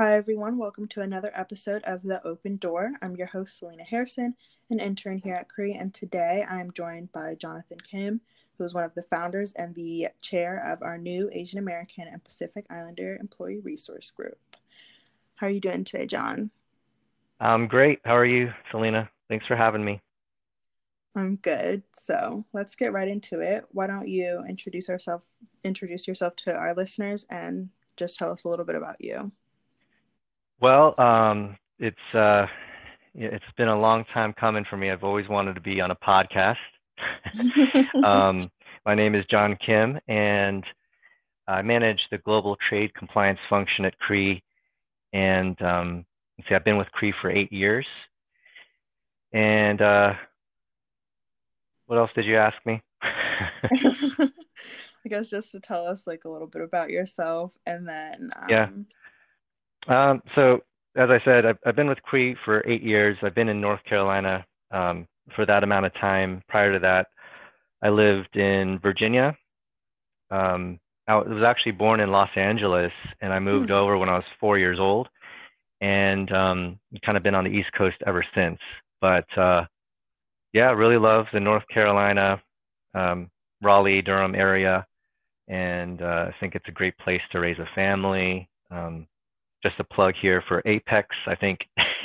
Hi, everyone. Welcome to another episode of The Open Door. I'm your host, Selena Harrison, an intern here at Cree, and today I'm joined by Jonathan Kim, who is one of the founders and the chair of our new Asian American and Pacific Islander Employee Resource Group. How are you doing today, John? I'm great. How are you, Selena? Thanks for having me. I'm good. So let's get right into it. Why don't you introduce yourself introduce yourself to our listeners and just tell us a little bit about you? Well, um, it's uh, it's been a long time coming for me. I've always wanted to be on a podcast. um, my name is John Kim, and I manage the global trade compliance function at Cree. And um, see, I've been with Cree for eight years. And uh, what else did you ask me? I guess just to tell us like a little bit about yourself, and then um, yeah. Um, so as I said, I've, I've, been with Cree for eight years. I've been in North Carolina um, for that amount of time. Prior to that, I lived in Virginia. Um, I was actually born in Los Angeles, and I moved mm-hmm. over when I was four years old, and um, kind of been on the East Coast ever since. But uh, yeah, really love the North Carolina, um, Raleigh, Durham area, and uh, I think it's a great place to raise a family. Um, just a plug here for Apex. I think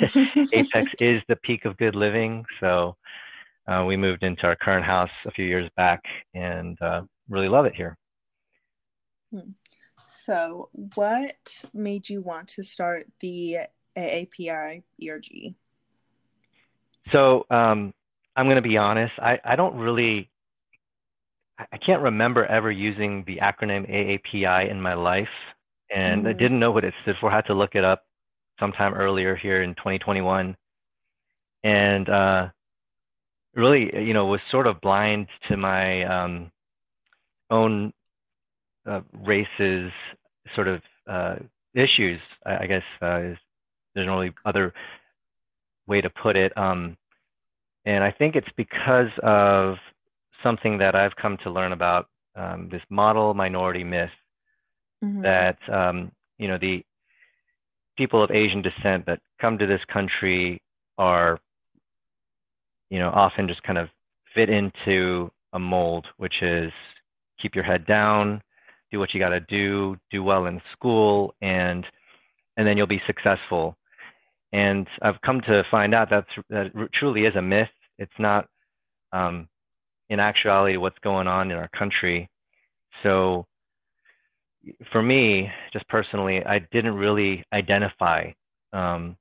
Apex is the peak of good living. So uh, we moved into our current house a few years back and uh, really love it here. Hmm. So, what made you want to start the AAPI ERG? So, um, I'm going to be honest, I, I don't really, I can't remember ever using the acronym AAPI in my life and mm-hmm. I didn't know what it stood for. I had to look it up sometime earlier here in 2021, and uh, really, you know, was sort of blind to my um, own uh, race's sort of uh, issues. I, I guess uh, is, there's no really other way to put it. Um, and I think it's because of something that I've come to learn about um, this model minority myth mm-hmm. that um, you know the people of Asian descent that come to this country are you know often just kind of fit into a mold, which is keep your head down, do what you got to do, do well in school, and and then you'll be successful. And I've come to find out that's, that truly is a myth. It's not, um, in actuality, what's going on in our country. So for me, just personally, I didn't really identify um,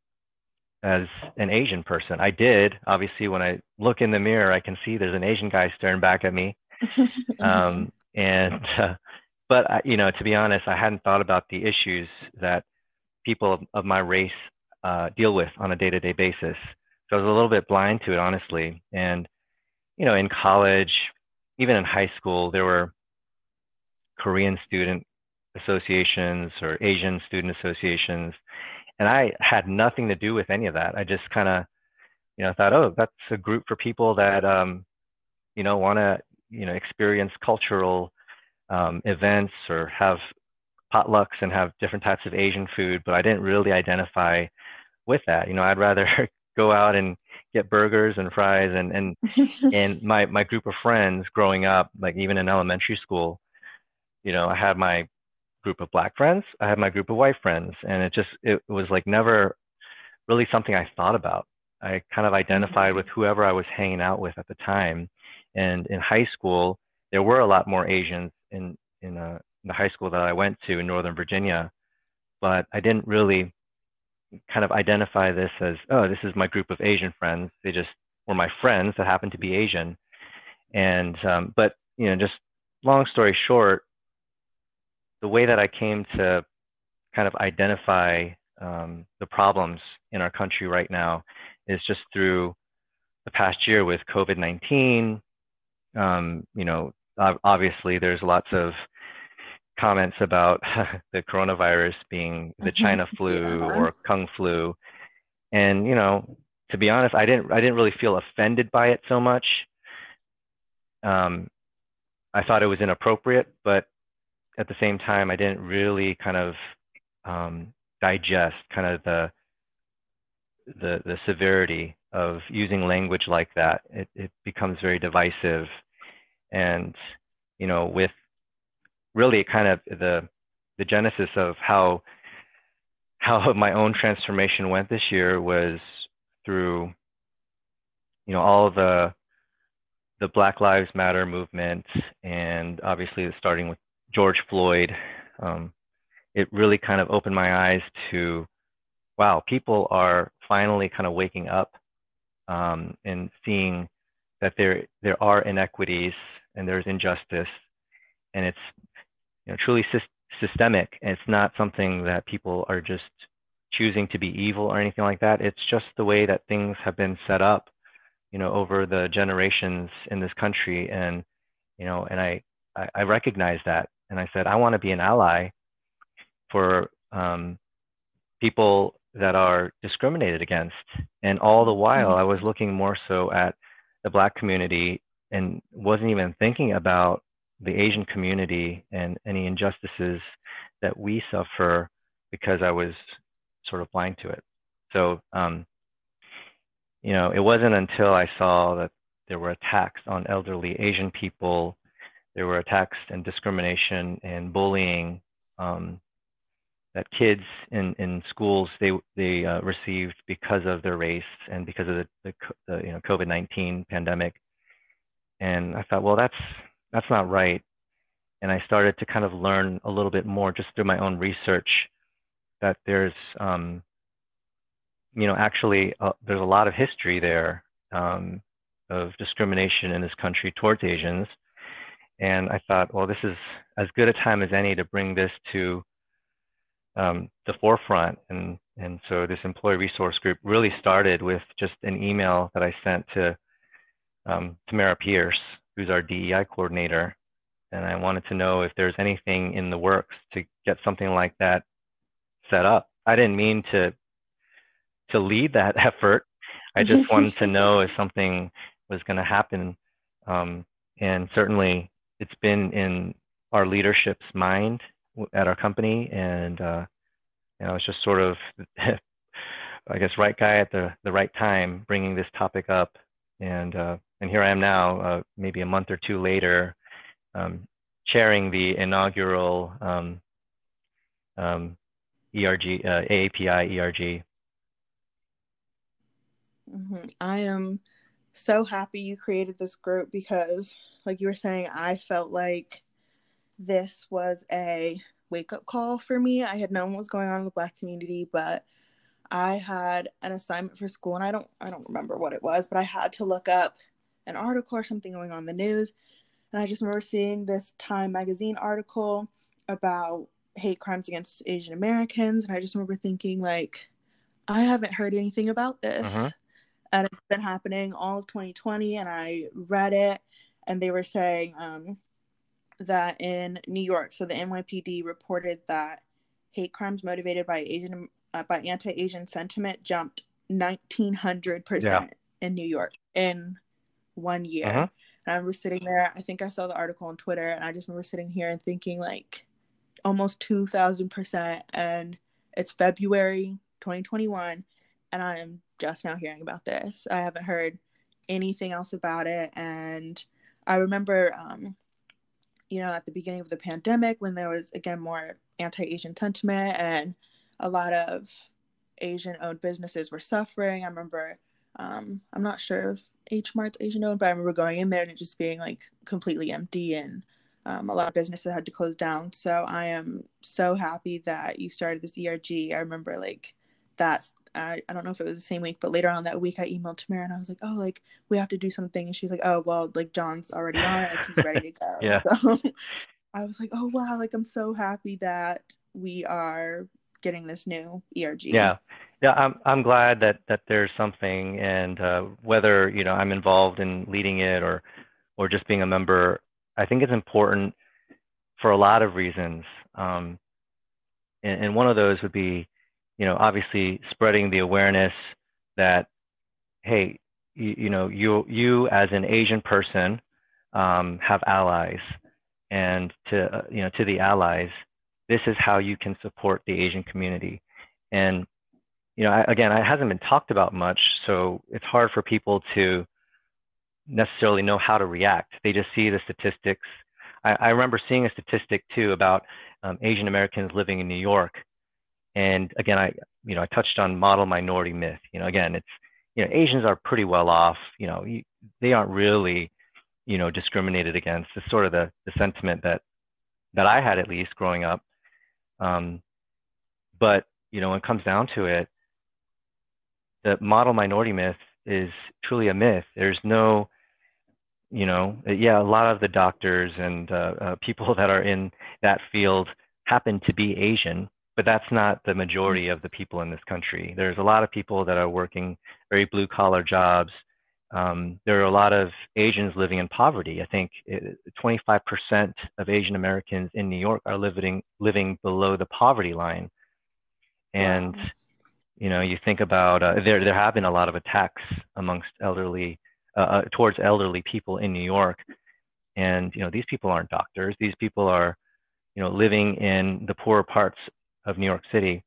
as an Asian person. I did, obviously, when I look in the mirror, I can see there's an Asian guy staring back at me. um, and, uh, but I, you know, to be honest, I hadn't thought about the issues that people of, of my race uh, deal with on a day-to-day basis. So I was a little bit blind to it, honestly. And, you know, in college, even in high school, there were Korean student associations or Asian student associations. And I had nothing to do with any of that. I just kind of, you know, thought, oh, that's a group for people that, um, you know, want to, you know, experience cultural um, events or have potlucks and have different types of Asian food. But I didn't really identify with that. You know, I'd rather go out and get burgers and fries and and and my my group of friends growing up, like even in elementary school, you know, I had my group of black friends i had my group of white friends and it just it was like never really something i thought about. I kind of identified mm-hmm. with whoever i was hanging out with at the time and in high school there were a lot more asians in in, uh, in the high school that i went to in northern virginia but i didn't really kind of identify this as oh this is my group of asian friends. They just were my friends that happened to be asian. And um, but you know just long story short the way that I came to kind of identify um, the problems in our country right now is just through the past year with COVID 19. Um, you know, obviously, there's lots of comments about the coronavirus being the. China flu yeah. or Kung flu. And, you know, to be honest, I didn't, I didn't really feel offended by it so much. Um, I thought it was inappropriate, but at the same time, I didn't really kind of um, digest kind of the the the severity of using language like that. It it becomes very divisive, and you know, with really kind of the the genesis of how how my own transformation went this year was through you know all the the Black Lives Matter movement and obviously starting with George Floyd, um, it really kind of opened my eyes to wow, people are finally kind of waking up um, and seeing that there there are inequities and there's injustice, and it's you know truly sy- systemic. And it's not something that people are just choosing to be evil or anything like that. It's just the way that things have been set up, you know, over the generations in this country, and you know, and I I, I recognize that, and I said I want to be an ally for um, people that are discriminated against. And all the while, I was looking more so at the Black community and wasn't even thinking about the Asian community and any injustices that we suffer because I was sort of blind to it. So, um, you know, it wasn't until I saw that there were attacks on elderly Asian people, there were attacks and discrimination and bullying um, that kids in, in schools they they uh, received because of their race and because of the, the, the you know COVID-19 pandemic. And I thought, well, that's that's not right. And I started to kind of learn a little bit more just through my own research that there's um, you know actually uh, there's a lot of history there um, of discrimination in this country towards Asians. And I thought, well, this is as good a time as any to bring this to um, the forefront. And, and so this employee resource group really started with just an email that I sent to um, Tamara Pierce, who's our DEI coordinator. And I wanted to know if there's anything in the works to get something like that set up. I didn't mean to to lead that effort. I just wanted to know if something was going to happen. Um, and certainly it's been in our leadership's mind at our company, and uh, know, it's just sort of, I guess, right guy at the the right time, bringing this topic up, and uh, and here I am now, uh, maybe a month or two later, um, chairing the inaugural um, um, ERG uh, AAPI ERG. Mm-hmm. I am so happy you created this group because, like you were saying, I felt like this was a wake up call for me. I had known what was going on in the black community, but I had an assignment for school and I don't I don't remember what it was, but I had to look up an article or something going on in the news. And I just remember seeing this Time magazine article about hate crimes against Asian Americans. And I just remember thinking, like, I haven't heard anything about this. Uh-huh. And it's been happening all of 2020. And I read it, and they were saying um, that in New York, so the NYPD reported that hate crimes motivated by Asian uh, by anti-Asian sentiment jumped 1900 percent in New York in one year. Uh-huh. And I remember sitting there. I think I saw the article on Twitter, and I just remember sitting here and thinking like almost 2000 percent. And it's February 2021, and I am just now hearing about this. I haven't heard anything else about it, and I remember um, you know, at the beginning of the pandemic when there was again more anti-Asian sentiment and a lot of Asian-owned businesses were suffering. I remember, um, I'm not sure if H Mart's Asian-owned, but I remember going in there and it just being like completely empty and um, a lot of businesses had to close down. So I am so happy that you started this ERG. I remember like that's I, I don't know if it was the same week, but later on that week I emailed Tamara and I was like, oh, like we have to do something. And she's like, oh, well, like John's already on it. Like he's ready to go. yeah. So I was like, oh, wow. Like I'm so happy that we are getting this new ERG. Yeah. Yeah, I'm I'm glad that that there's something, and uh, whether you know I'm involved in leading it or or just being a member, I think it's important for a lot of reasons. Um, and, and one of those would be you know, obviously spreading the awareness that, hey, you, you know, you you as an Asian person um, have allies, and to uh, you know to the allies, this is how you can support the Asian community. and you know, I, again, it hasn't been talked about much, so it's hard for people to necessarily know how to react. They just see the statistics. I, I remember seeing a statistic too about um, Asian Americans living in New York, and again, I you know I touched on model minority myth. You know, again, it's you know Asians are pretty well off. You know, they aren't really you know discriminated against. It's sort of the the sentiment that that I had at least growing up. Um, but you know, when it comes down to it, the model minority myth is truly a myth. There's no, you know, yeah, a lot of the doctors and uh, uh, people that are in that field happen to be Asian, but that's not the majority of the people in this country. There's a lot of people that are working very blue collar jobs. Um, there are a lot of Asians living in poverty. I think 25% of Asian Americans in New York are living living below the poverty line, and wow you know, you think about uh, there there have been a lot of attacks amongst elderly uh, uh, towards elderly people in New York, and you know these people aren't doctors. These people are, you know, living in the poorer parts of New York City,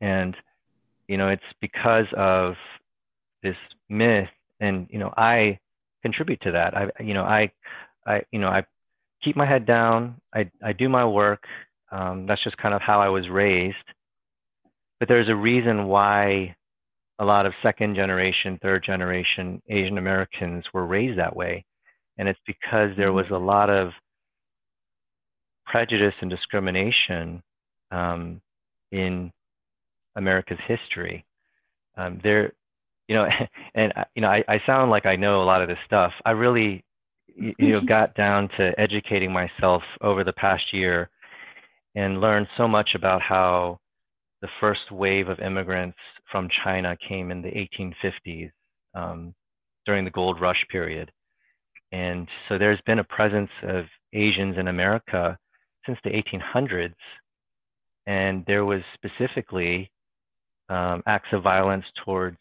and you know it's because of this myth, and you know I contribute to that. I you know I I you know I keep my head down. I I do my work. Um, that's just kind of how I was raised but there's a reason why a lot of second generation, third generation Asian Americans were raised that way. And it's because there was a mm-hmm. lot of prejudice and discrimination um, in America's history. Um, there, you know, and you know, I, I sound like I know a lot of this stuff. I really, you know, got down to educating myself over the past year and learned so much about how the first wave of immigrants from China came in the 1850s um, during the gold rush period. And so there's been a presence of Asians in America since the 1800s. And there was specifically um, acts of violence towards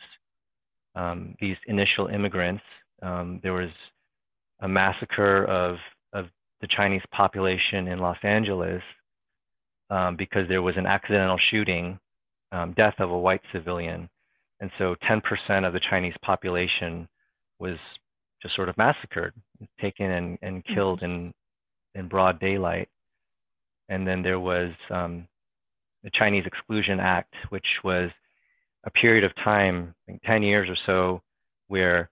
um, these initial immigrants. Um, there was a massacre of, of the Chinese population in Los Angeles um, because there was an accidental shooting, um, death of a white civilian. And so 10% of the Chinese population was just sort of massacred, taken and, and mm-hmm. killed in, in broad daylight. And then there was um, the Chinese Exclusion Act, which was a period of time, 10 years or so, where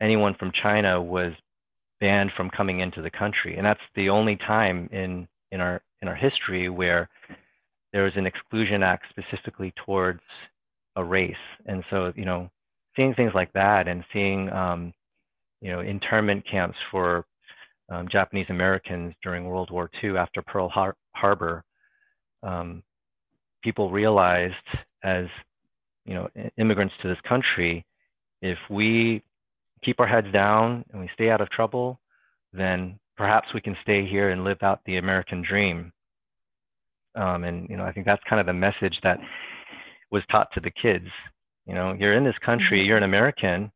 anyone from China was banned from coming into the country. And that's the only time in, in our in our history where there was an exclusion act specifically towards a race. And so, you know, seeing things like that and seeing, um, you know, internment camps for um, Japanese Americans during World War II after Pearl Har- Harbor, um, people realized as, you know, immigrants to this country, if we keep our heads down and we stay out of trouble, then perhaps we can stay here and live out the American dream. Um, and you know, I think that's kind of the message that was taught to the kids. You know, you're in this country, you're an mm-hmm. American,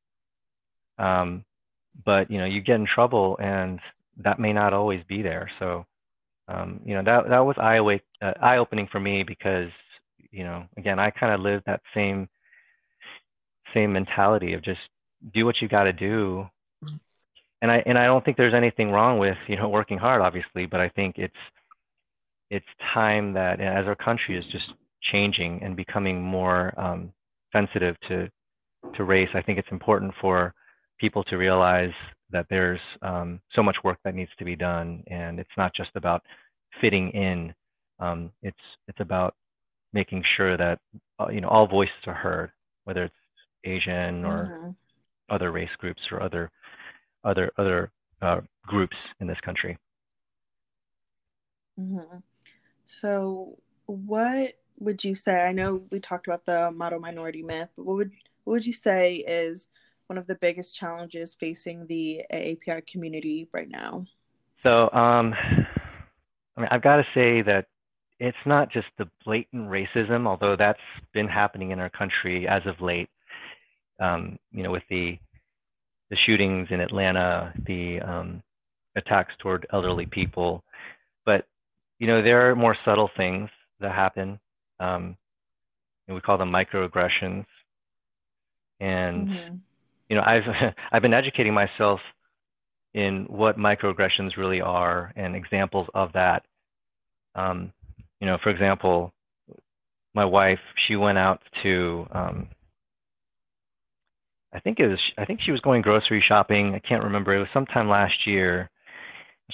um, but you know, you get in trouble, and that may not always be there. So, um, you know, that that was eye awake, uh, eye opening for me because you know, again, I kind of lived that same same mentality of just do what you got to do and I and I don't think there's anything wrong with you know working hard, obviously, but I think it's it's time that as our country is just changing and becoming more um, sensitive to to race, I think it's important for people to realize that there's um, so much work that needs to be done, and it's not just about fitting in. Um, it's it's about making sure that uh, you know all voices are heard, whether it's Asian or mm-hmm. other race groups or other other other uh, groups in this country. Mm-hmm. So, what would you say? I know we talked about the model minority myth, but what would what would you say is one of the biggest challenges facing the AAPI community right now? So, um, I mean, I've got to say that it's not just the blatant racism, although that's been happening in our country as of late. Um, you know, with the the shootings in Atlanta, the um, attacks toward elderly people. But you know, there are more subtle things that happen. Um, we call them microaggressions. And mm-hmm. you know, I've I've been educating myself in what microaggressions really are and examples of that. Um, you know, for example, my wife, she went out to, um, I think it was, I think she was going grocery shopping. I can't remember. It was sometime last year.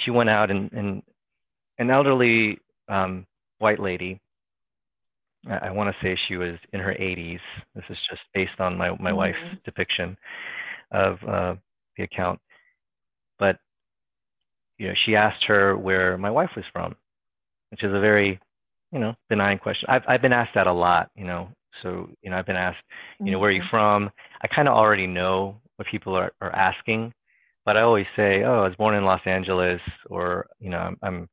She went out and, and an elderly um, white lady. I, I want to say she was in her 80s. This is just based on my my mm-hmm. wife's depiction of uh, the account. You know, she asked her where my wife was from, which is a very you know benign question. I've I've been asked that a lot. You know, so you know I've been asked, you know, where are you mm-hmm. from? I kind of already know what people are are asking, but I always say, oh, I was born in Los Angeles, or you know, I'm I'm,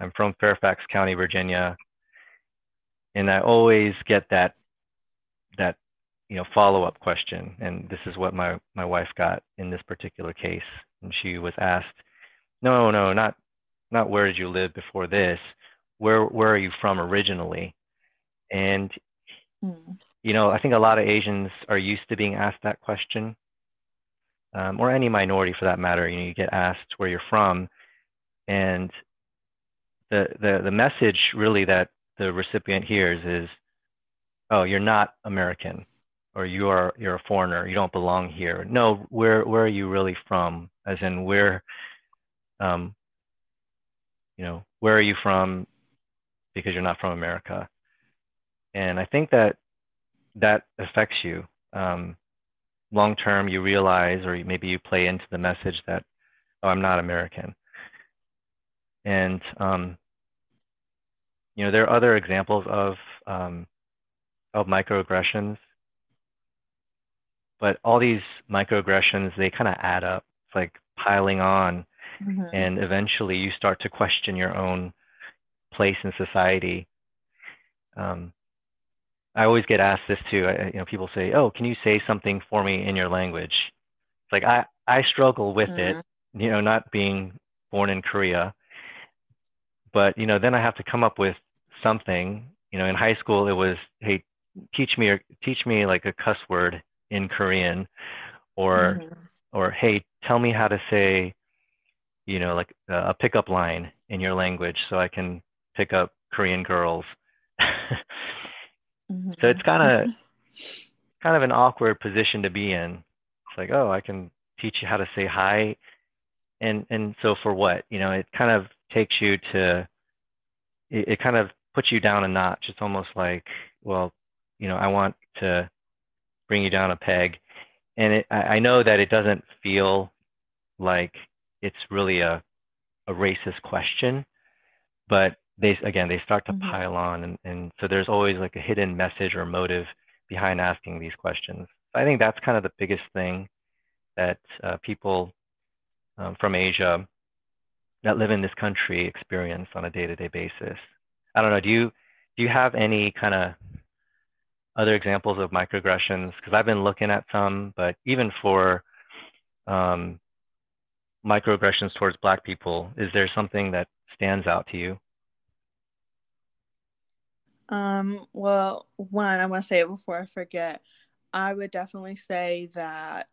I'm from Fairfax County, Virginia, and I always get that that you know follow up question, and this is what my my wife got in this particular case, and she was asked, no, no, not not where did you live before this where where are you from originally? And mm. you know, I think a lot of Asians are used to being asked that question, um, or any minority for that matter. You know, you get asked where you're from, and the the the message really that the recipient hears is, "Oh, you're not American." or you are you're a foreigner you don't belong here no where where are you really from as in where um you know where are you from because you're not from America. And I think that that affects you. Um, long term, you realize, or maybe you play into the message that, oh, I'm not American. And, um, you know, there are other examples of, um, of microaggressions, but all these microaggressions, they kind of add up. It's like piling on. Mm-hmm. And eventually you start to question your own place in society. Um, I always get asked this too. I, you know, people say, "Oh, can you say something for me in your language?" It's like I I struggle with mm-hmm. it. You know, not being born in Korea, but you know, then I have to come up with something. You know, in high school it was, "Hey, teach me or teach me like a cuss word in Korean," or mm-hmm. or "Hey, tell me how to say." You know, like a pickup line in your language, so I can pick up Korean girls. mm-hmm. So it's kind of kind of an awkward position to be in. It's like, oh, I can teach you how to say hi, and and so for what? You know, it kind of takes you to, it, it kind of puts you down a notch. It's almost like, well, you know, I want to bring you down a peg, and it, I, I know that it doesn't feel like it's really a a racist question, but they again they start to mm-hmm. pile on and, and so there's always like a hidden message or motive behind asking these questions. I think that's kind of the biggest thing that uh, people um, from asia that live in this country experience on a day-to-day basis. I don't know do you do you have any kind of other examples of microaggressions? Because i've been looking at some but even for um, microaggressions towards black people is there something that stands out to you um, well, one, I want to say it before I forget. I would definitely say that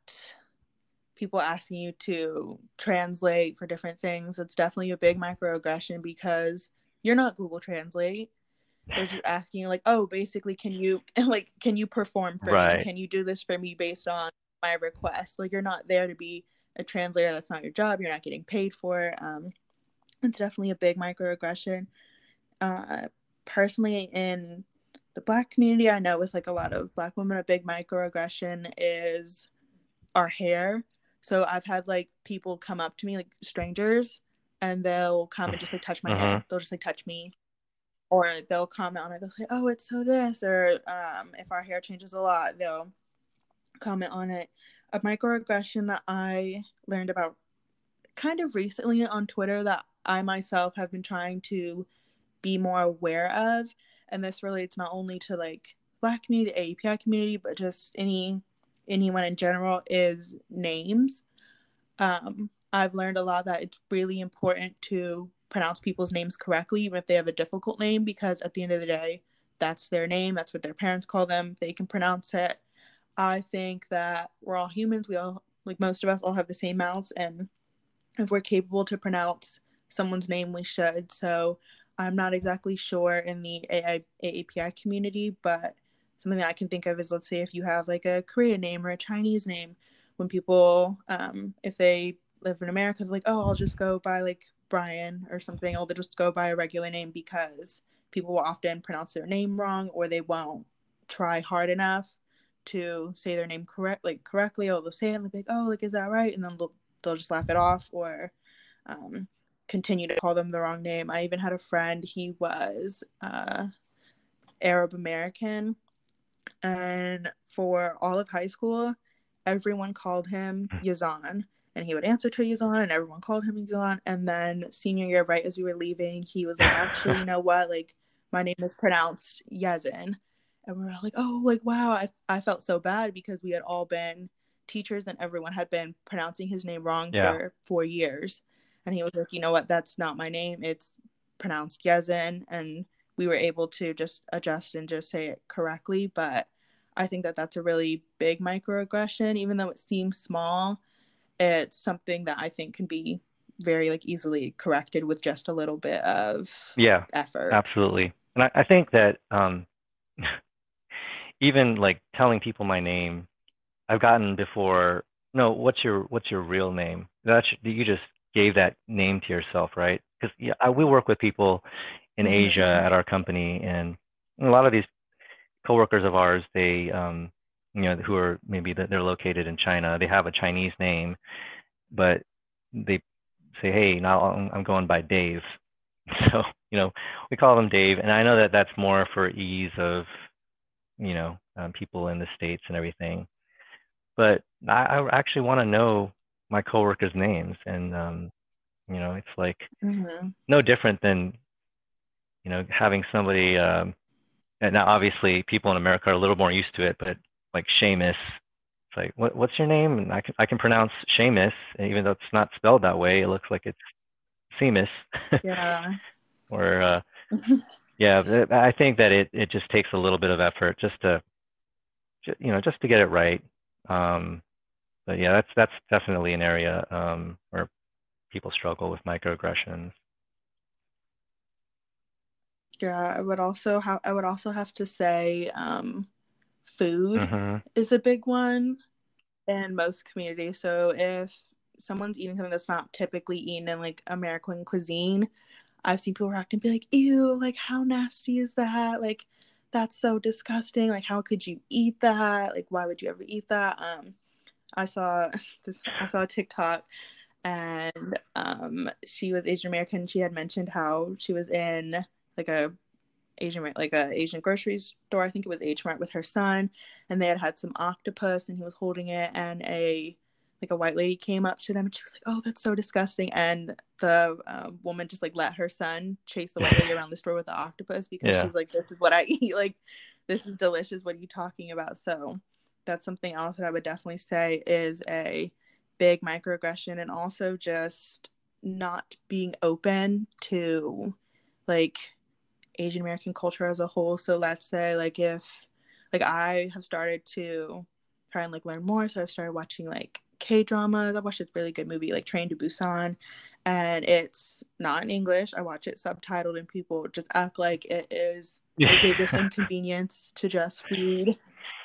people asking you to translate for different things, it's definitely a big microaggression because you're not Google Translate. They're just asking you like, oh, basically, can you like can you perform for right. me? Can you do this for me based on my request? Like you're not there to be a translator. That's not your job. You're not getting paid for it. Um, it's definitely a big microaggression. Uh, personally in the black community i know with like a lot of black women a big microaggression is our hair so i've had like people come up to me like strangers and they'll come and just like touch my uh-huh. hair they'll just like touch me or they'll comment on it they'll say oh it's so this or um, if our hair changes a lot they'll comment on it a microaggression that i learned about kind of recently on twitter that i myself have been trying to be more aware of and this relates not only to like black community AAPI community but just any anyone in general is names um, i've learned a lot that it's really important to pronounce people's names correctly even if they have a difficult name because at the end of the day that's their name, that's what their parents call them, they can pronounce it. I think that we're all humans. We all, like most of us, all have the same mouths. And if we're capable to pronounce someone's name, we should. So I'm not exactly sure in the AI, AAPI community, but something that I can think of is let's say if you have like a Korean name or a Chinese name, when people, um, if they live in America, they're like, oh, I'll just go by like Brian or something, or they'll just go by a regular name because people will often pronounce their name wrong or they won't try hard enough to say their name correct like correctly or they'll say it and they'll be like oh like is that right and then they'll, they'll just laugh it off or um, continue to call them the wrong name i even had a friend he was uh, arab american and for all of high school everyone called him hmm. yazan and he would answer to yazan and everyone called him yazan and then senior year right as we were leaving he was like actually you know what like my name is pronounced Yazin. And we were like, oh, like, wow. I, I felt so bad because we had all been teachers and everyone had been pronouncing his name wrong yeah. for four years. And he was like, you know what? That's not my name. It's pronounced Yazin. And we were able to just adjust and just say it correctly. But I think that that's a really big microaggression, even though it seems small. It's something that I think can be very like easily corrected with just a little bit of yeah effort absolutely and i, I think that um even like telling people my name i've gotten before no what's your what's your real name that's you just gave that name to yourself right because yeah I, we work with people in mm-hmm. asia at our company and a lot of these coworkers of ours they um you know who are maybe they're located in china they have a chinese name but they say, hey, now I'm going by Dave. So, you know, we call them Dave. And I know that that's more for ease of, you know, um, people in the States and everything. But I, I actually want to know my coworkers' names. And, um, you know, it's like mm-hmm. no different than, you know, having somebody, um, and now obviously people in America are a little more used to it, but like Seamus it's like, what, what's your name? And I can, I can pronounce Seamus, even though it's not spelled that way. It looks like it's Seamus. Yeah. or, uh, yeah, I think that it, it just takes a little bit of effort just to, you know, just to get it right. Um, but yeah, that's, that's definitely an area um, where people struggle with microaggressions. Yeah, I would also have I would also have to say um, food mm-hmm. is a big one in most communities. So if someone's eating something that's not typically eaten in like American cuisine, I've seen people react and be like, ew, like how nasty is that? Like that's so disgusting. Like how could you eat that? Like why would you ever eat that? Um I saw this I saw a TikTok and um she was Asian American. She had mentioned how she was in like a Asian like a Asian grocery store. I think it was H Mart with her son, and they had had some octopus, and he was holding it, and a like a white lady came up to them, and she was like, "Oh, that's so disgusting," and the um, woman just like let her son chase the white lady around the store with the octopus because yeah. she's like, "This is what I eat. Like, this is delicious. What are you talking about?" So that's something else that I would definitely say is a big microaggression, and also just not being open to like Asian American culture as a whole. So let's say like if like I have started to try and like learn more, so I've started watching like K dramas. I watched this really good movie like Train to Busan, and it's not in English. I watch it subtitled, and people just act like it is the biggest inconvenience to just read.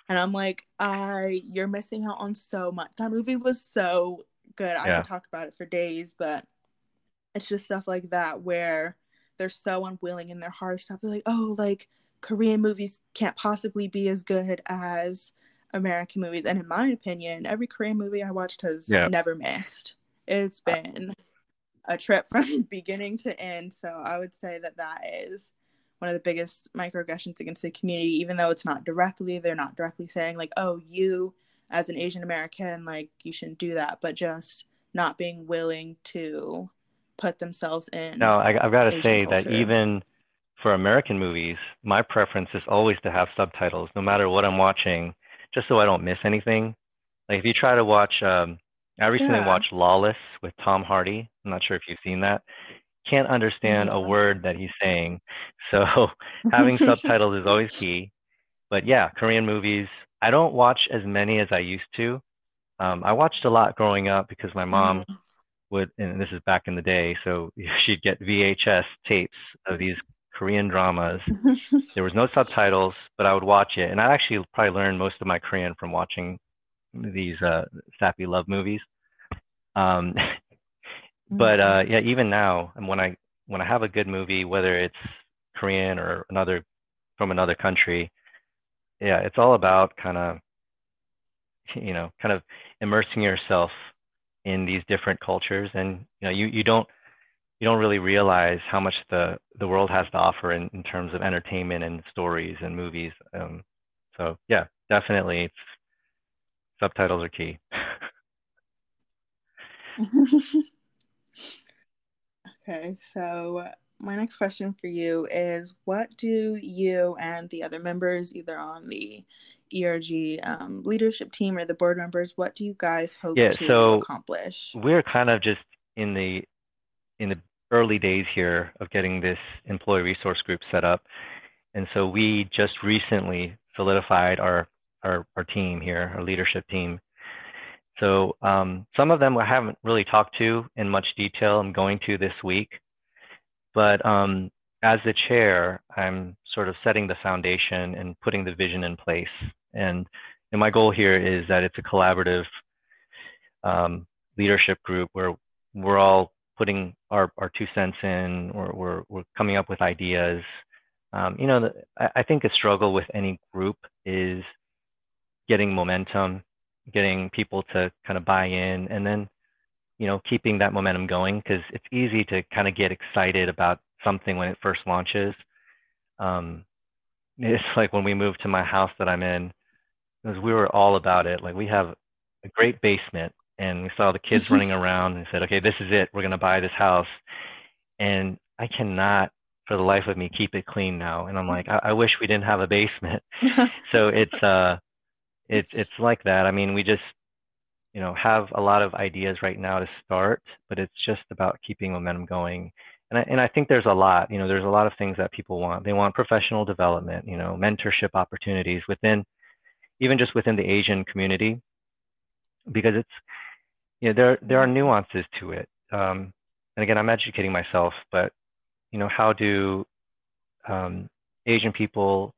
And I'm like, I you're missing out on so much. That movie was so good. I could talk about it for days, but it's just stuff like that where they're so unwilling in their hearts to be like, oh, like Korean movies can't possibly be as good as American movies. And in my opinion, every Korean movie I watched has yeah. never missed. It's been a trip from beginning to end. So I would say that that is one of the biggest microaggressions against the community, even though it's not directly, they're not directly saying, like, oh, you as an Asian American, like, you shouldn't do that, but just not being willing to put themselves in. No, I, have got to say culture. that even for American movies, my preference is always to have subtitles, no matter what I'm watching, just so I don't miss anything. Like if you try to watch, um, I recently yeah. watched Lawless with Tom Hardy. I'm not sure if you've seen that. can't understand a word that he's saying. So having subtitles is always key. But yeah, Korean movies. I don't watch as many as I used to. Um, I watched a lot growing up because my mom mm-hmm. would, and this is back in the day, so she'd get VHS tapes of these Korean dramas. there was no subtitles, but I would watch it, and I actually probably learned most of my Korean from watching these uh, sappy love movies. Um, but mm-hmm. uh, yeah, even now, when I when I have a good movie, whether it's Korean or another from another country, yeah, it's all about kind of you know kind of immersing yourself in these different cultures, and you know you you don't you don't really realize how much the the world has to offer in, in terms of entertainment and stories and movies. Um, so yeah, definitely, it's subtitles are key. okay, so my next question for you is what do you and the other members, either on the ERG um, leadership team or the board members, what do you guys hope yeah, to so accomplish? We're kind of just in the in the early days here of getting this employee resource group set up. And so we just recently solidified our our, our team here, our leadership team. So um, some of them I haven't really talked to in much detail. I'm going to this week. But um, as the chair, I'm sort of setting the foundation and putting the vision in place. And, and my goal here is that it's a collaborative um, leadership group where we're all putting our, our two cents in, or we're, we're coming up with ideas. Um, you know, the, I, think a struggle with any group is getting momentum, getting people to kind of buy in, and then you know, keeping that momentum going because it's easy to kind of get excited about something when it first launches. Um, it's like when we moved to my house that I'm in, because we were all about it. Like we have a great basement, and we saw the kids running around and said, "Okay, this is it. We're gonna buy this house." And I cannot, for the life of me, keep it clean now. And I'm like, I, I wish we didn't have a basement. so it's uh, it's it's like that. I mean, we just you know, have a lot of ideas right now to start, but it's just about keeping momentum going. And I, and I think there's a lot, you know, there's a lot of things that people want. They want professional development, you know, mentorship opportunities within, even just within the Asian community, because it's, you know, there there are nuances to it. Um, and again, I'm educating myself, but you know, how do um, Asian people,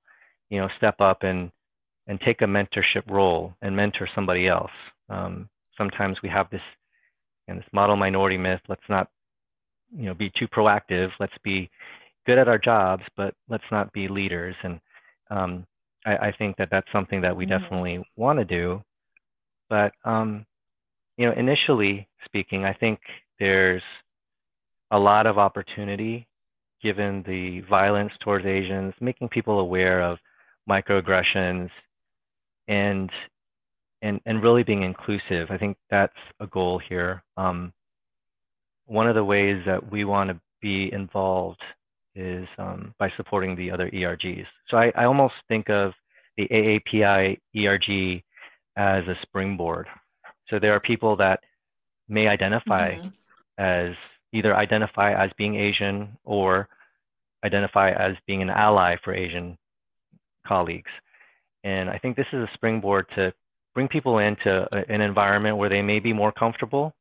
you know, step up and and take a mentorship role and mentor somebody else? Um, sometimes we have this, you know, this model minority myth. Let's not, you know, be too proactive. Let's be good at our jobs, but let's not be leaders. And um, I, I, think that that's something that we mm-hmm. definitely want to do. But um, you know, initially speaking, I think there's a lot of opportunity given the violence towards Asians, making people aware of microaggressions and and and really being inclusive. I think that's a goal here. Um, one of the ways that we want to be involved is um, by supporting the other ERGs. So I, I almost think of the AAPI ERG as a springboard. So there are people that may identify mm-hmm. as either identify as being Asian or identify as being an ally for Asian colleagues. And I think this is a springboard to bring people into a, an environment where they may be more comfortable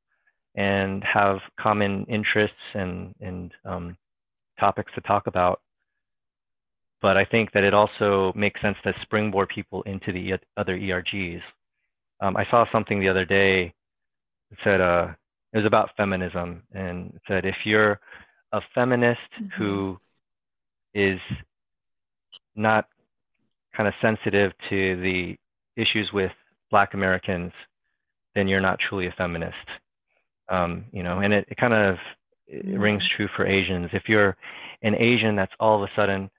and have common interests and, and um, topics to talk about. But I think that it also makes sense to springboard people into the other ERGs. Um, I saw something the other day that said uh, it was about feminism and it said if you're a feminist mm-hmm. who is not kind of sensitive to the issues with Black Americans, then you're not truly a feminist. Um, you know, and it, it kind of it rings true for Asians. If you're an Asian that's all of a sudden,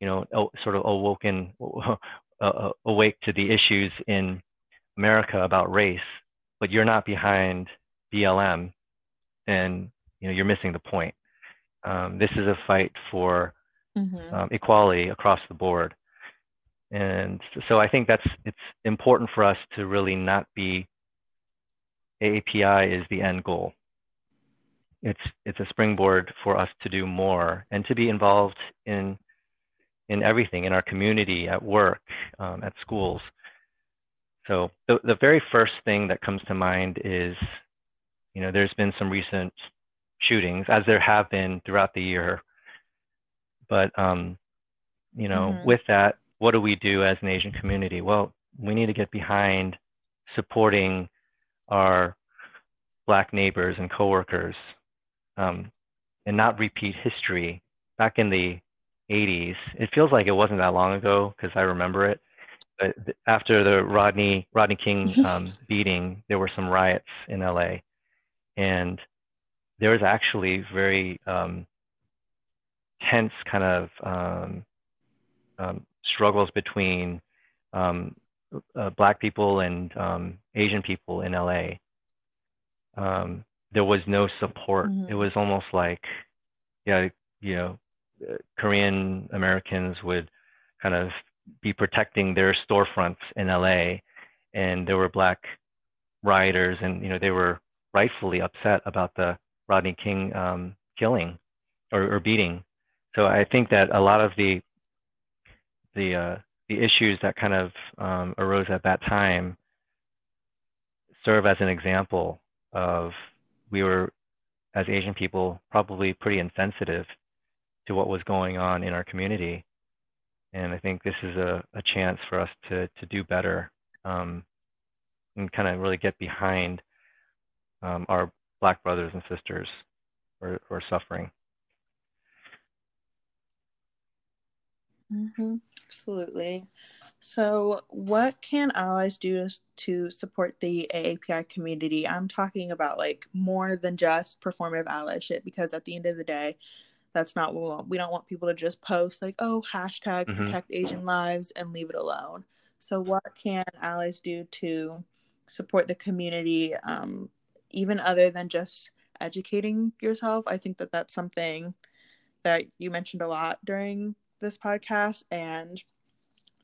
you know, sort of awoken, uh, awake to the issues in America about race, but you're not behind BLM, then you know you're missing the point. Um, this is a fight for mm-hmm. um, equality across the board. And so I think that's it's important for us to really not be AAPI is the end goal. it's it's a springboard for us to do more and to be involved in in everything in our community, at work, um, at schools. So the the very first thing that comes to mind is, you know, there's been some recent shootings, as there have been throughout the year. But um, you know, mm-hmm. with that, what do we do as an Asian community? Well, we need to get behind supporting our black neighbors and coworkers um, and not repeat history. Back in the 80s, it feels like it wasn't that long ago because I remember it. But after the Rodney Rodney King um, beating, there were some riots in LA, and there was actually very um, tense kind of um, um, struggles between um, uh, black people and um, Asian people in LA. Um, there was no support. Mm-hmm. It was almost like, yeah, you know, uh, Korean Americans would kind of be protecting their storefronts in LA, and there were black rioters, and you know they were rightfully upset about the Rodney King um, killing or, or beating. So I think that a lot of the the uh, the issues that kind of um, arose at that time serve as an example of we were as Asian people probably pretty insensitive to what was going on in our community. And I think this is a, a chance for us to, to do better um, and kind of really get behind um, our Black brothers and sisters who are, who are suffering. Mm-hmm. Absolutely. So, what can allies do to support the AAPI community? I'm talking about like more than just performative allyship because at the end of the day, that's not what we want. We don't want people to just post like, oh, hashtag mm-hmm. protect Asian lives and leave it alone. So, what can allies do to support the community, um, even other than just educating yourself? I think that that's something that you mentioned a lot during this podcast and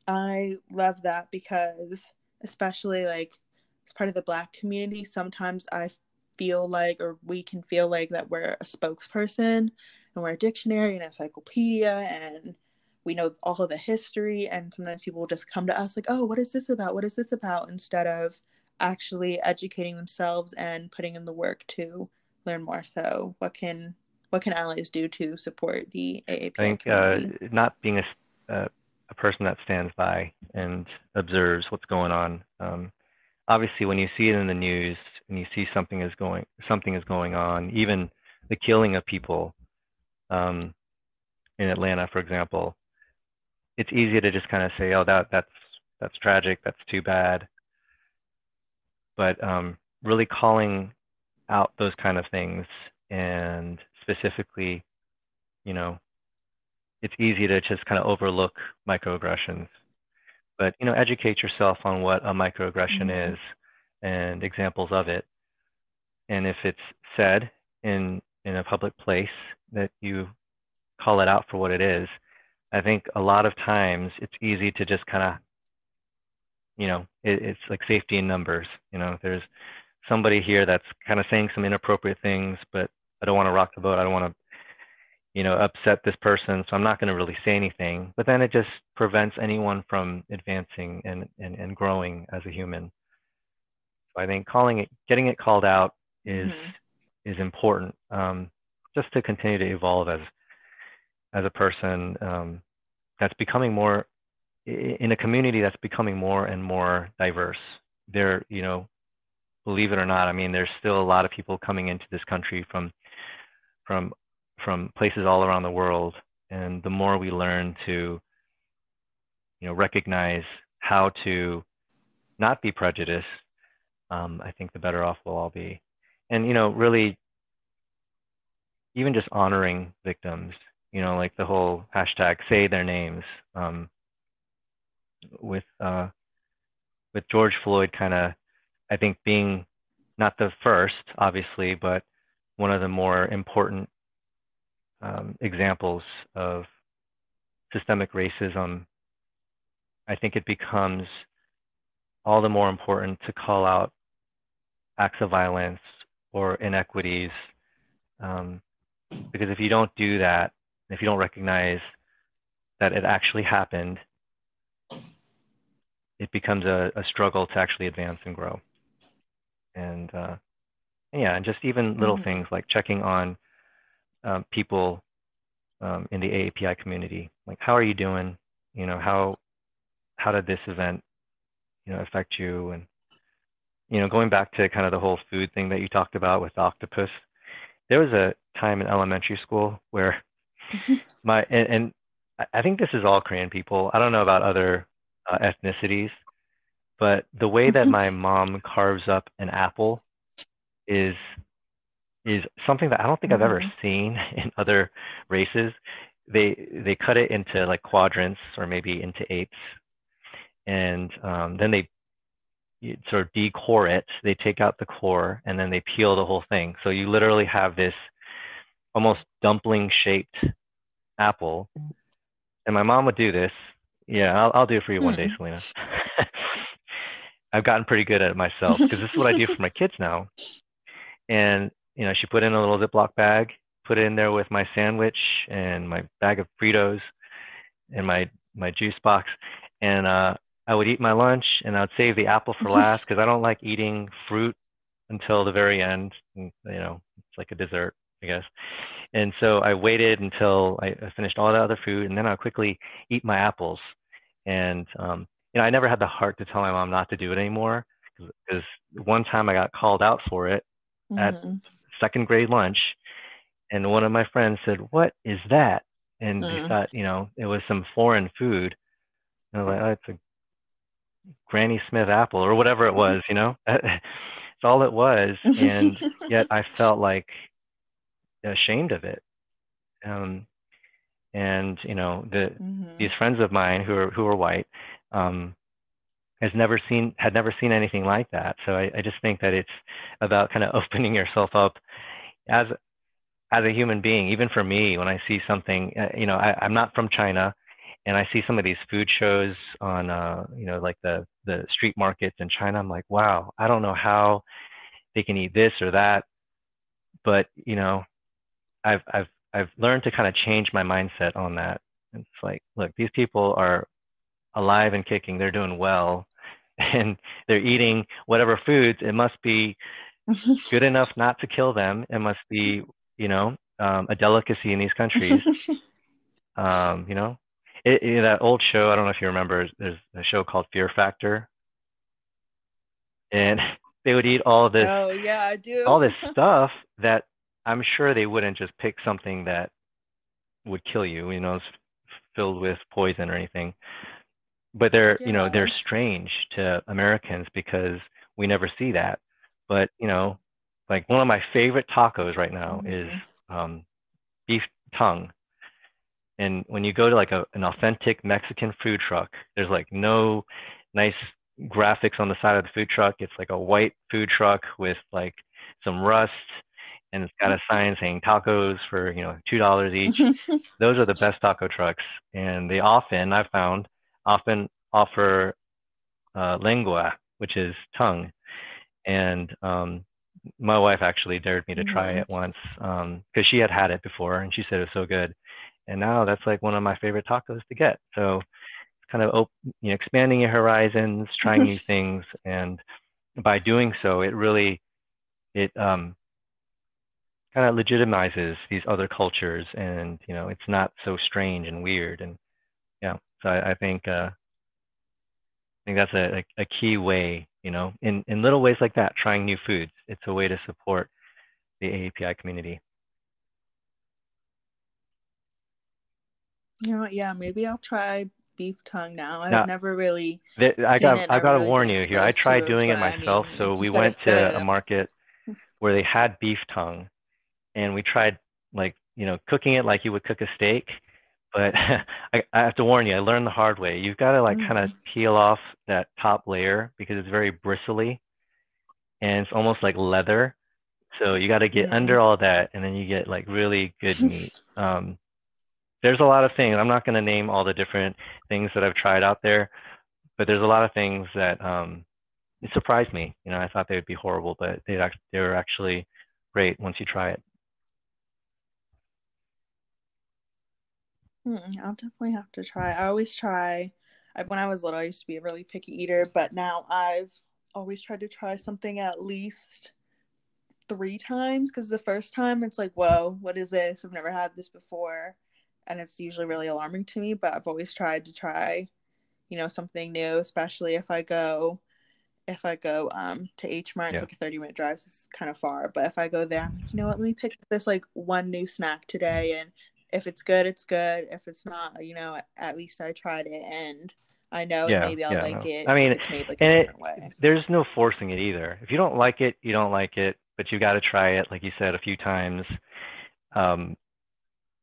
I love that because especially like as part of the black community sometimes I feel like or we can feel like that we're a spokesperson and we're a dictionary and encyclopedia and we know all of the history and sometimes people will just come to us like oh what is this about what is this about instead of actually educating themselves and putting in the work to learn more so what can what can allies do to support the AAPI? I think uh, not being a, uh, a person that stands by and observes what's going on. Um, obviously, when you see it in the news and you see something is going something is going on, even the killing of people um, in Atlanta, for example, it's easy to just kind of say, "Oh, that that's that's tragic. That's too bad." But um, really calling out those kind of things and specifically, you know, it's easy to just kind of overlook microaggressions. But you know, educate yourself on what a microaggression mm-hmm. is and examples of it. And if it's said in in a public place that you call it out for what it is, I think a lot of times it's easy to just kind of, you know, it, it's like safety in numbers. You know, there's somebody here that's kind of saying some inappropriate things, but I don't want to rock the boat. I don't want to, you know, upset this person. So I'm not going to really say anything. But then it just prevents anyone from advancing and, and, and growing as a human. So I think calling it, getting it called out is mm-hmm. Is important. Um, just to continue to evolve as as a person um, that's becoming more in a community that's becoming more and more diverse. There, you know, believe it or not, I mean, there's still a lot of people coming into this country from from from places all around the world and the more we learn to you know recognize how to not be prejudiced um, i think the better off we'll all be and you know really even just honoring victims you know like the whole hashtag say their names um, with uh, with george floyd kind of i think being not the first obviously but one of the more important um, examples of systemic racism, I think it becomes all the more important to call out acts of violence or inequities Um, because if you don't do that, if you don't recognize that it actually happened, it becomes a, a struggle to actually advance and grow. And uh, yeah, and just even little mm-hmm. things like checking on um, people um, in the AAPI community, like how are you doing? You know, how how did this event, you know, affect you? And you know, going back to kind of the whole food thing that you talked about with octopus, there was a time in elementary school where my and, and, I think this is all Korean people. I don't know about other uh, ethnicities, but the way that my mom carves up an apple is is something that I don't think mm-hmm. I've ever mm-hmm. seen in other races. They they cut it into like quadrants or maybe into eighths, and um, then they sort of decore it. They take out the core and then they peel the whole thing. So you literally have this almost dumpling shaped apple. And my mom would do this. Yeah, I'll, I'll do it for you one day, mm-hmm. Selena. I've gotten pretty good at it myself because this is what I do for my kids now. And you know, she put in a little Ziploc bag, put it in there with my sandwich and my bag of Fritos and my my juice box, and uh, I would eat my lunch and I'd save the apple for last because I don't like eating fruit until the very end. And, you know, it's like a dessert, I guess. And so I waited until I finished all the other food, and then I'd quickly eat my apples. And um, you know, I never had the heart to tell my mom not to do it anymore because one time I got called out for it mm-hmm. at second grade lunch, and one of my friends said, "What is that?" And mm. they thought, you know, it was some foreign food. And I was like, "Oh, it's a Granny Smith apple or whatever it was, you know. it's all it was, and yet I felt like ashamed of it. Um, and you know, the mm-hmm. these friends of mine who are who are white um, has never seen had never seen anything like that. So I, I just think that it's about kind of opening yourself up as as a human being. Even for me, when I see something, uh, you know, I, I'm not from China and I see some of these food shows on, uh, you know, like the the street markets in China. I'm like, wow, I don't know how they can eat this or that, but you know, I've I've I've learned to kind of change my mindset on that. It's like, look, these people are alive and kicking. They're doing well, and they're eating whatever foods. It must be good enough not to kill them. It must be, you know, um, a delicacy in these countries. um, you know, it, it, that old show. I don't know if you remember. There's a show called Fear Factor, and they would eat all this. Oh yeah, I do. all this stuff that I'm sure they wouldn't just pick something that would kill you. You know, filled with poison or anything. But they're yeah. you know they're strange to Americans because we never see that. But you know, like one of my favorite tacos right now mm-hmm. is um, beef tongue and when you go to like a, an authentic Mexican food truck, there's like no nice graphics on the side of the food truck. It's like a white food truck with like some rust and it's got a sign saying tacos for, you know, $2 each. Those are the best taco trucks. And they often, I've found, often offer uh, lengua, which is tongue. And um, my wife actually dared me to try mm-hmm. it once because um, she had had it before and she said it was so good and now that's like one of my favorite tacos to get. So it's kind of op- you know, expanding your horizons, trying new things, and by doing so, it really it um, kind of legitimizes these other cultures, and you know, it's not so strange and weird. And yeah, so I, I think uh, I think that's a, a, a key way, you know, in in little ways like that, trying new foods. It's a way to support the AAPI community. You know, yeah, maybe I'll try beef tongue now. I've now, never really. I got. I got to really warn you here. I tried doing it myself. I mean, so we went to a market where they had beef tongue, and we tried like you know cooking it like you would cook a steak. But I, I have to warn you. I learned the hard way. You've got to like mm-hmm. kind of peel off that top layer because it's very bristly, and it's almost like leather. So you got to get mm-hmm. under all that, and then you get like really good meat. Um, there's a lot of things. I'm not going to name all the different things that I've tried out there, but there's a lot of things that um, it surprised me. You know, I thought they would be horrible, but they they were actually great once you try it. I'll definitely have to try. I always try. I, when I was little, I used to be a really picky eater, but now I've always tried to try something at least three times because the first time it's like, whoa, what is this? I've never had this before. And it's usually really alarming to me, but I've always tried to try, you know, something new, especially if I go if I go um to H Mart, it's like a 30 minute drive, so it's kind of far. But if I go there, I'm like, you know what, let me pick this like one new snack today and if it's good, it's good. If it's not, you know, at least I tried it and I know yeah, maybe I'll yeah, like no. it. I mean, it's made like a different it, way. There's no forcing it either. If you don't like it, you don't like it, but you got to try it, like you said, a few times. Um,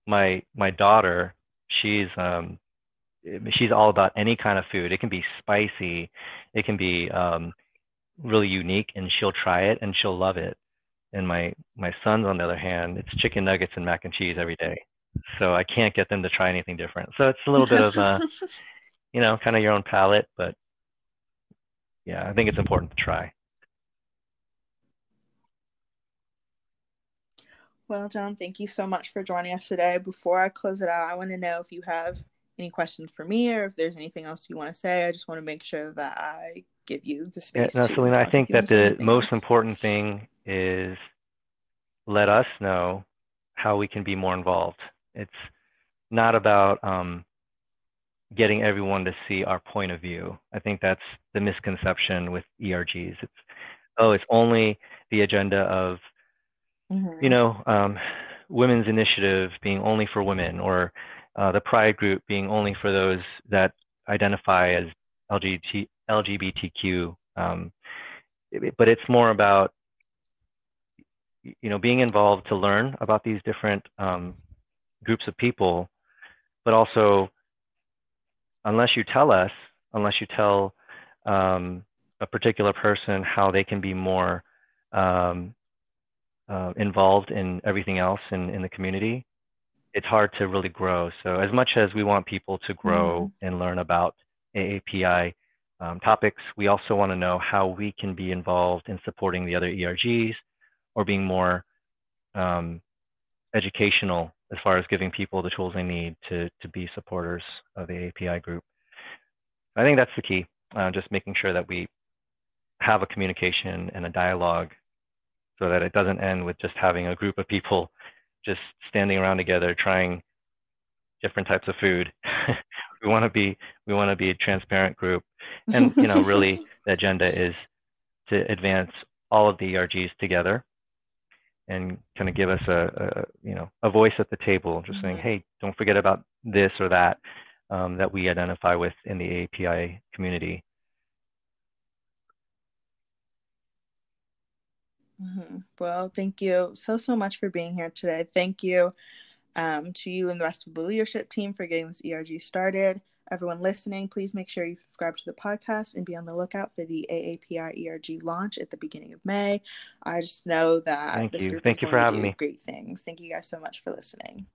my my daughter, she's um, she's all about any kind of food. It can be spicy, it can be um, really unique, and she'll try it and she'll love it. And my my sons, on the other hand, it's chicken nuggets and mac and cheese every day. So I can't get them to try anything different. So it's a little bit of uh, you know, kind of your own palate, but yeah, I think it's important to try. Well, John, thank you so much for joining us today. Before I close it out, I want to know if you have any questions for me or if there's anything else you want to say. I just want to make sure that I give you the space. Yeah, no, Selena, I think that the most else. important thing is let us know how we can be more involved. It's not about um, getting everyone to see our point of view. I think that's the misconception with ERGs. It's oh, it's only the agenda of mm-hmm. you know um, women's initiative being only for women or uh, the pride group being only for those that identify as LGBT, LGBTQ. Um, but it's more about you know being involved to learn about these different um, groups of people, but also unless you tell us, unless you tell um, a particular person how they can be more um, uh, involved in everything else in, in the community, it's hard to really grow. So as much as we want people to grow mm-hmm. and learn about AAPI um, topics, we also want to know how we can be involved in supporting the other ERGs or being more um, educational as far as giving people the tools they need to, to be supporters of the API group. I think that's the key, uh, just making sure that we have a communication and a dialogue so that it doesn't end with just having a group of people just standing around together trying different types of food. we want to be we want to be a transparent group, and you know really the agenda is to advance all of the ERGs together and kind of give us a, a, you know a voice at the table, just mm-hmm. saying, hey, don't forget about this or that um, that we identify with in the API community. Mm-hmm. Well, thank you so, so much for being here today. Thank you um, to you and the rest of the leadership team for getting this ERG started. Everyone listening, please make sure you subscribe to the podcast and be on the lookout for the AAPI ERG launch at the beginning of May. I just know that Thank this you. Thank you for having me. Great things. Thank you guys so much for listening.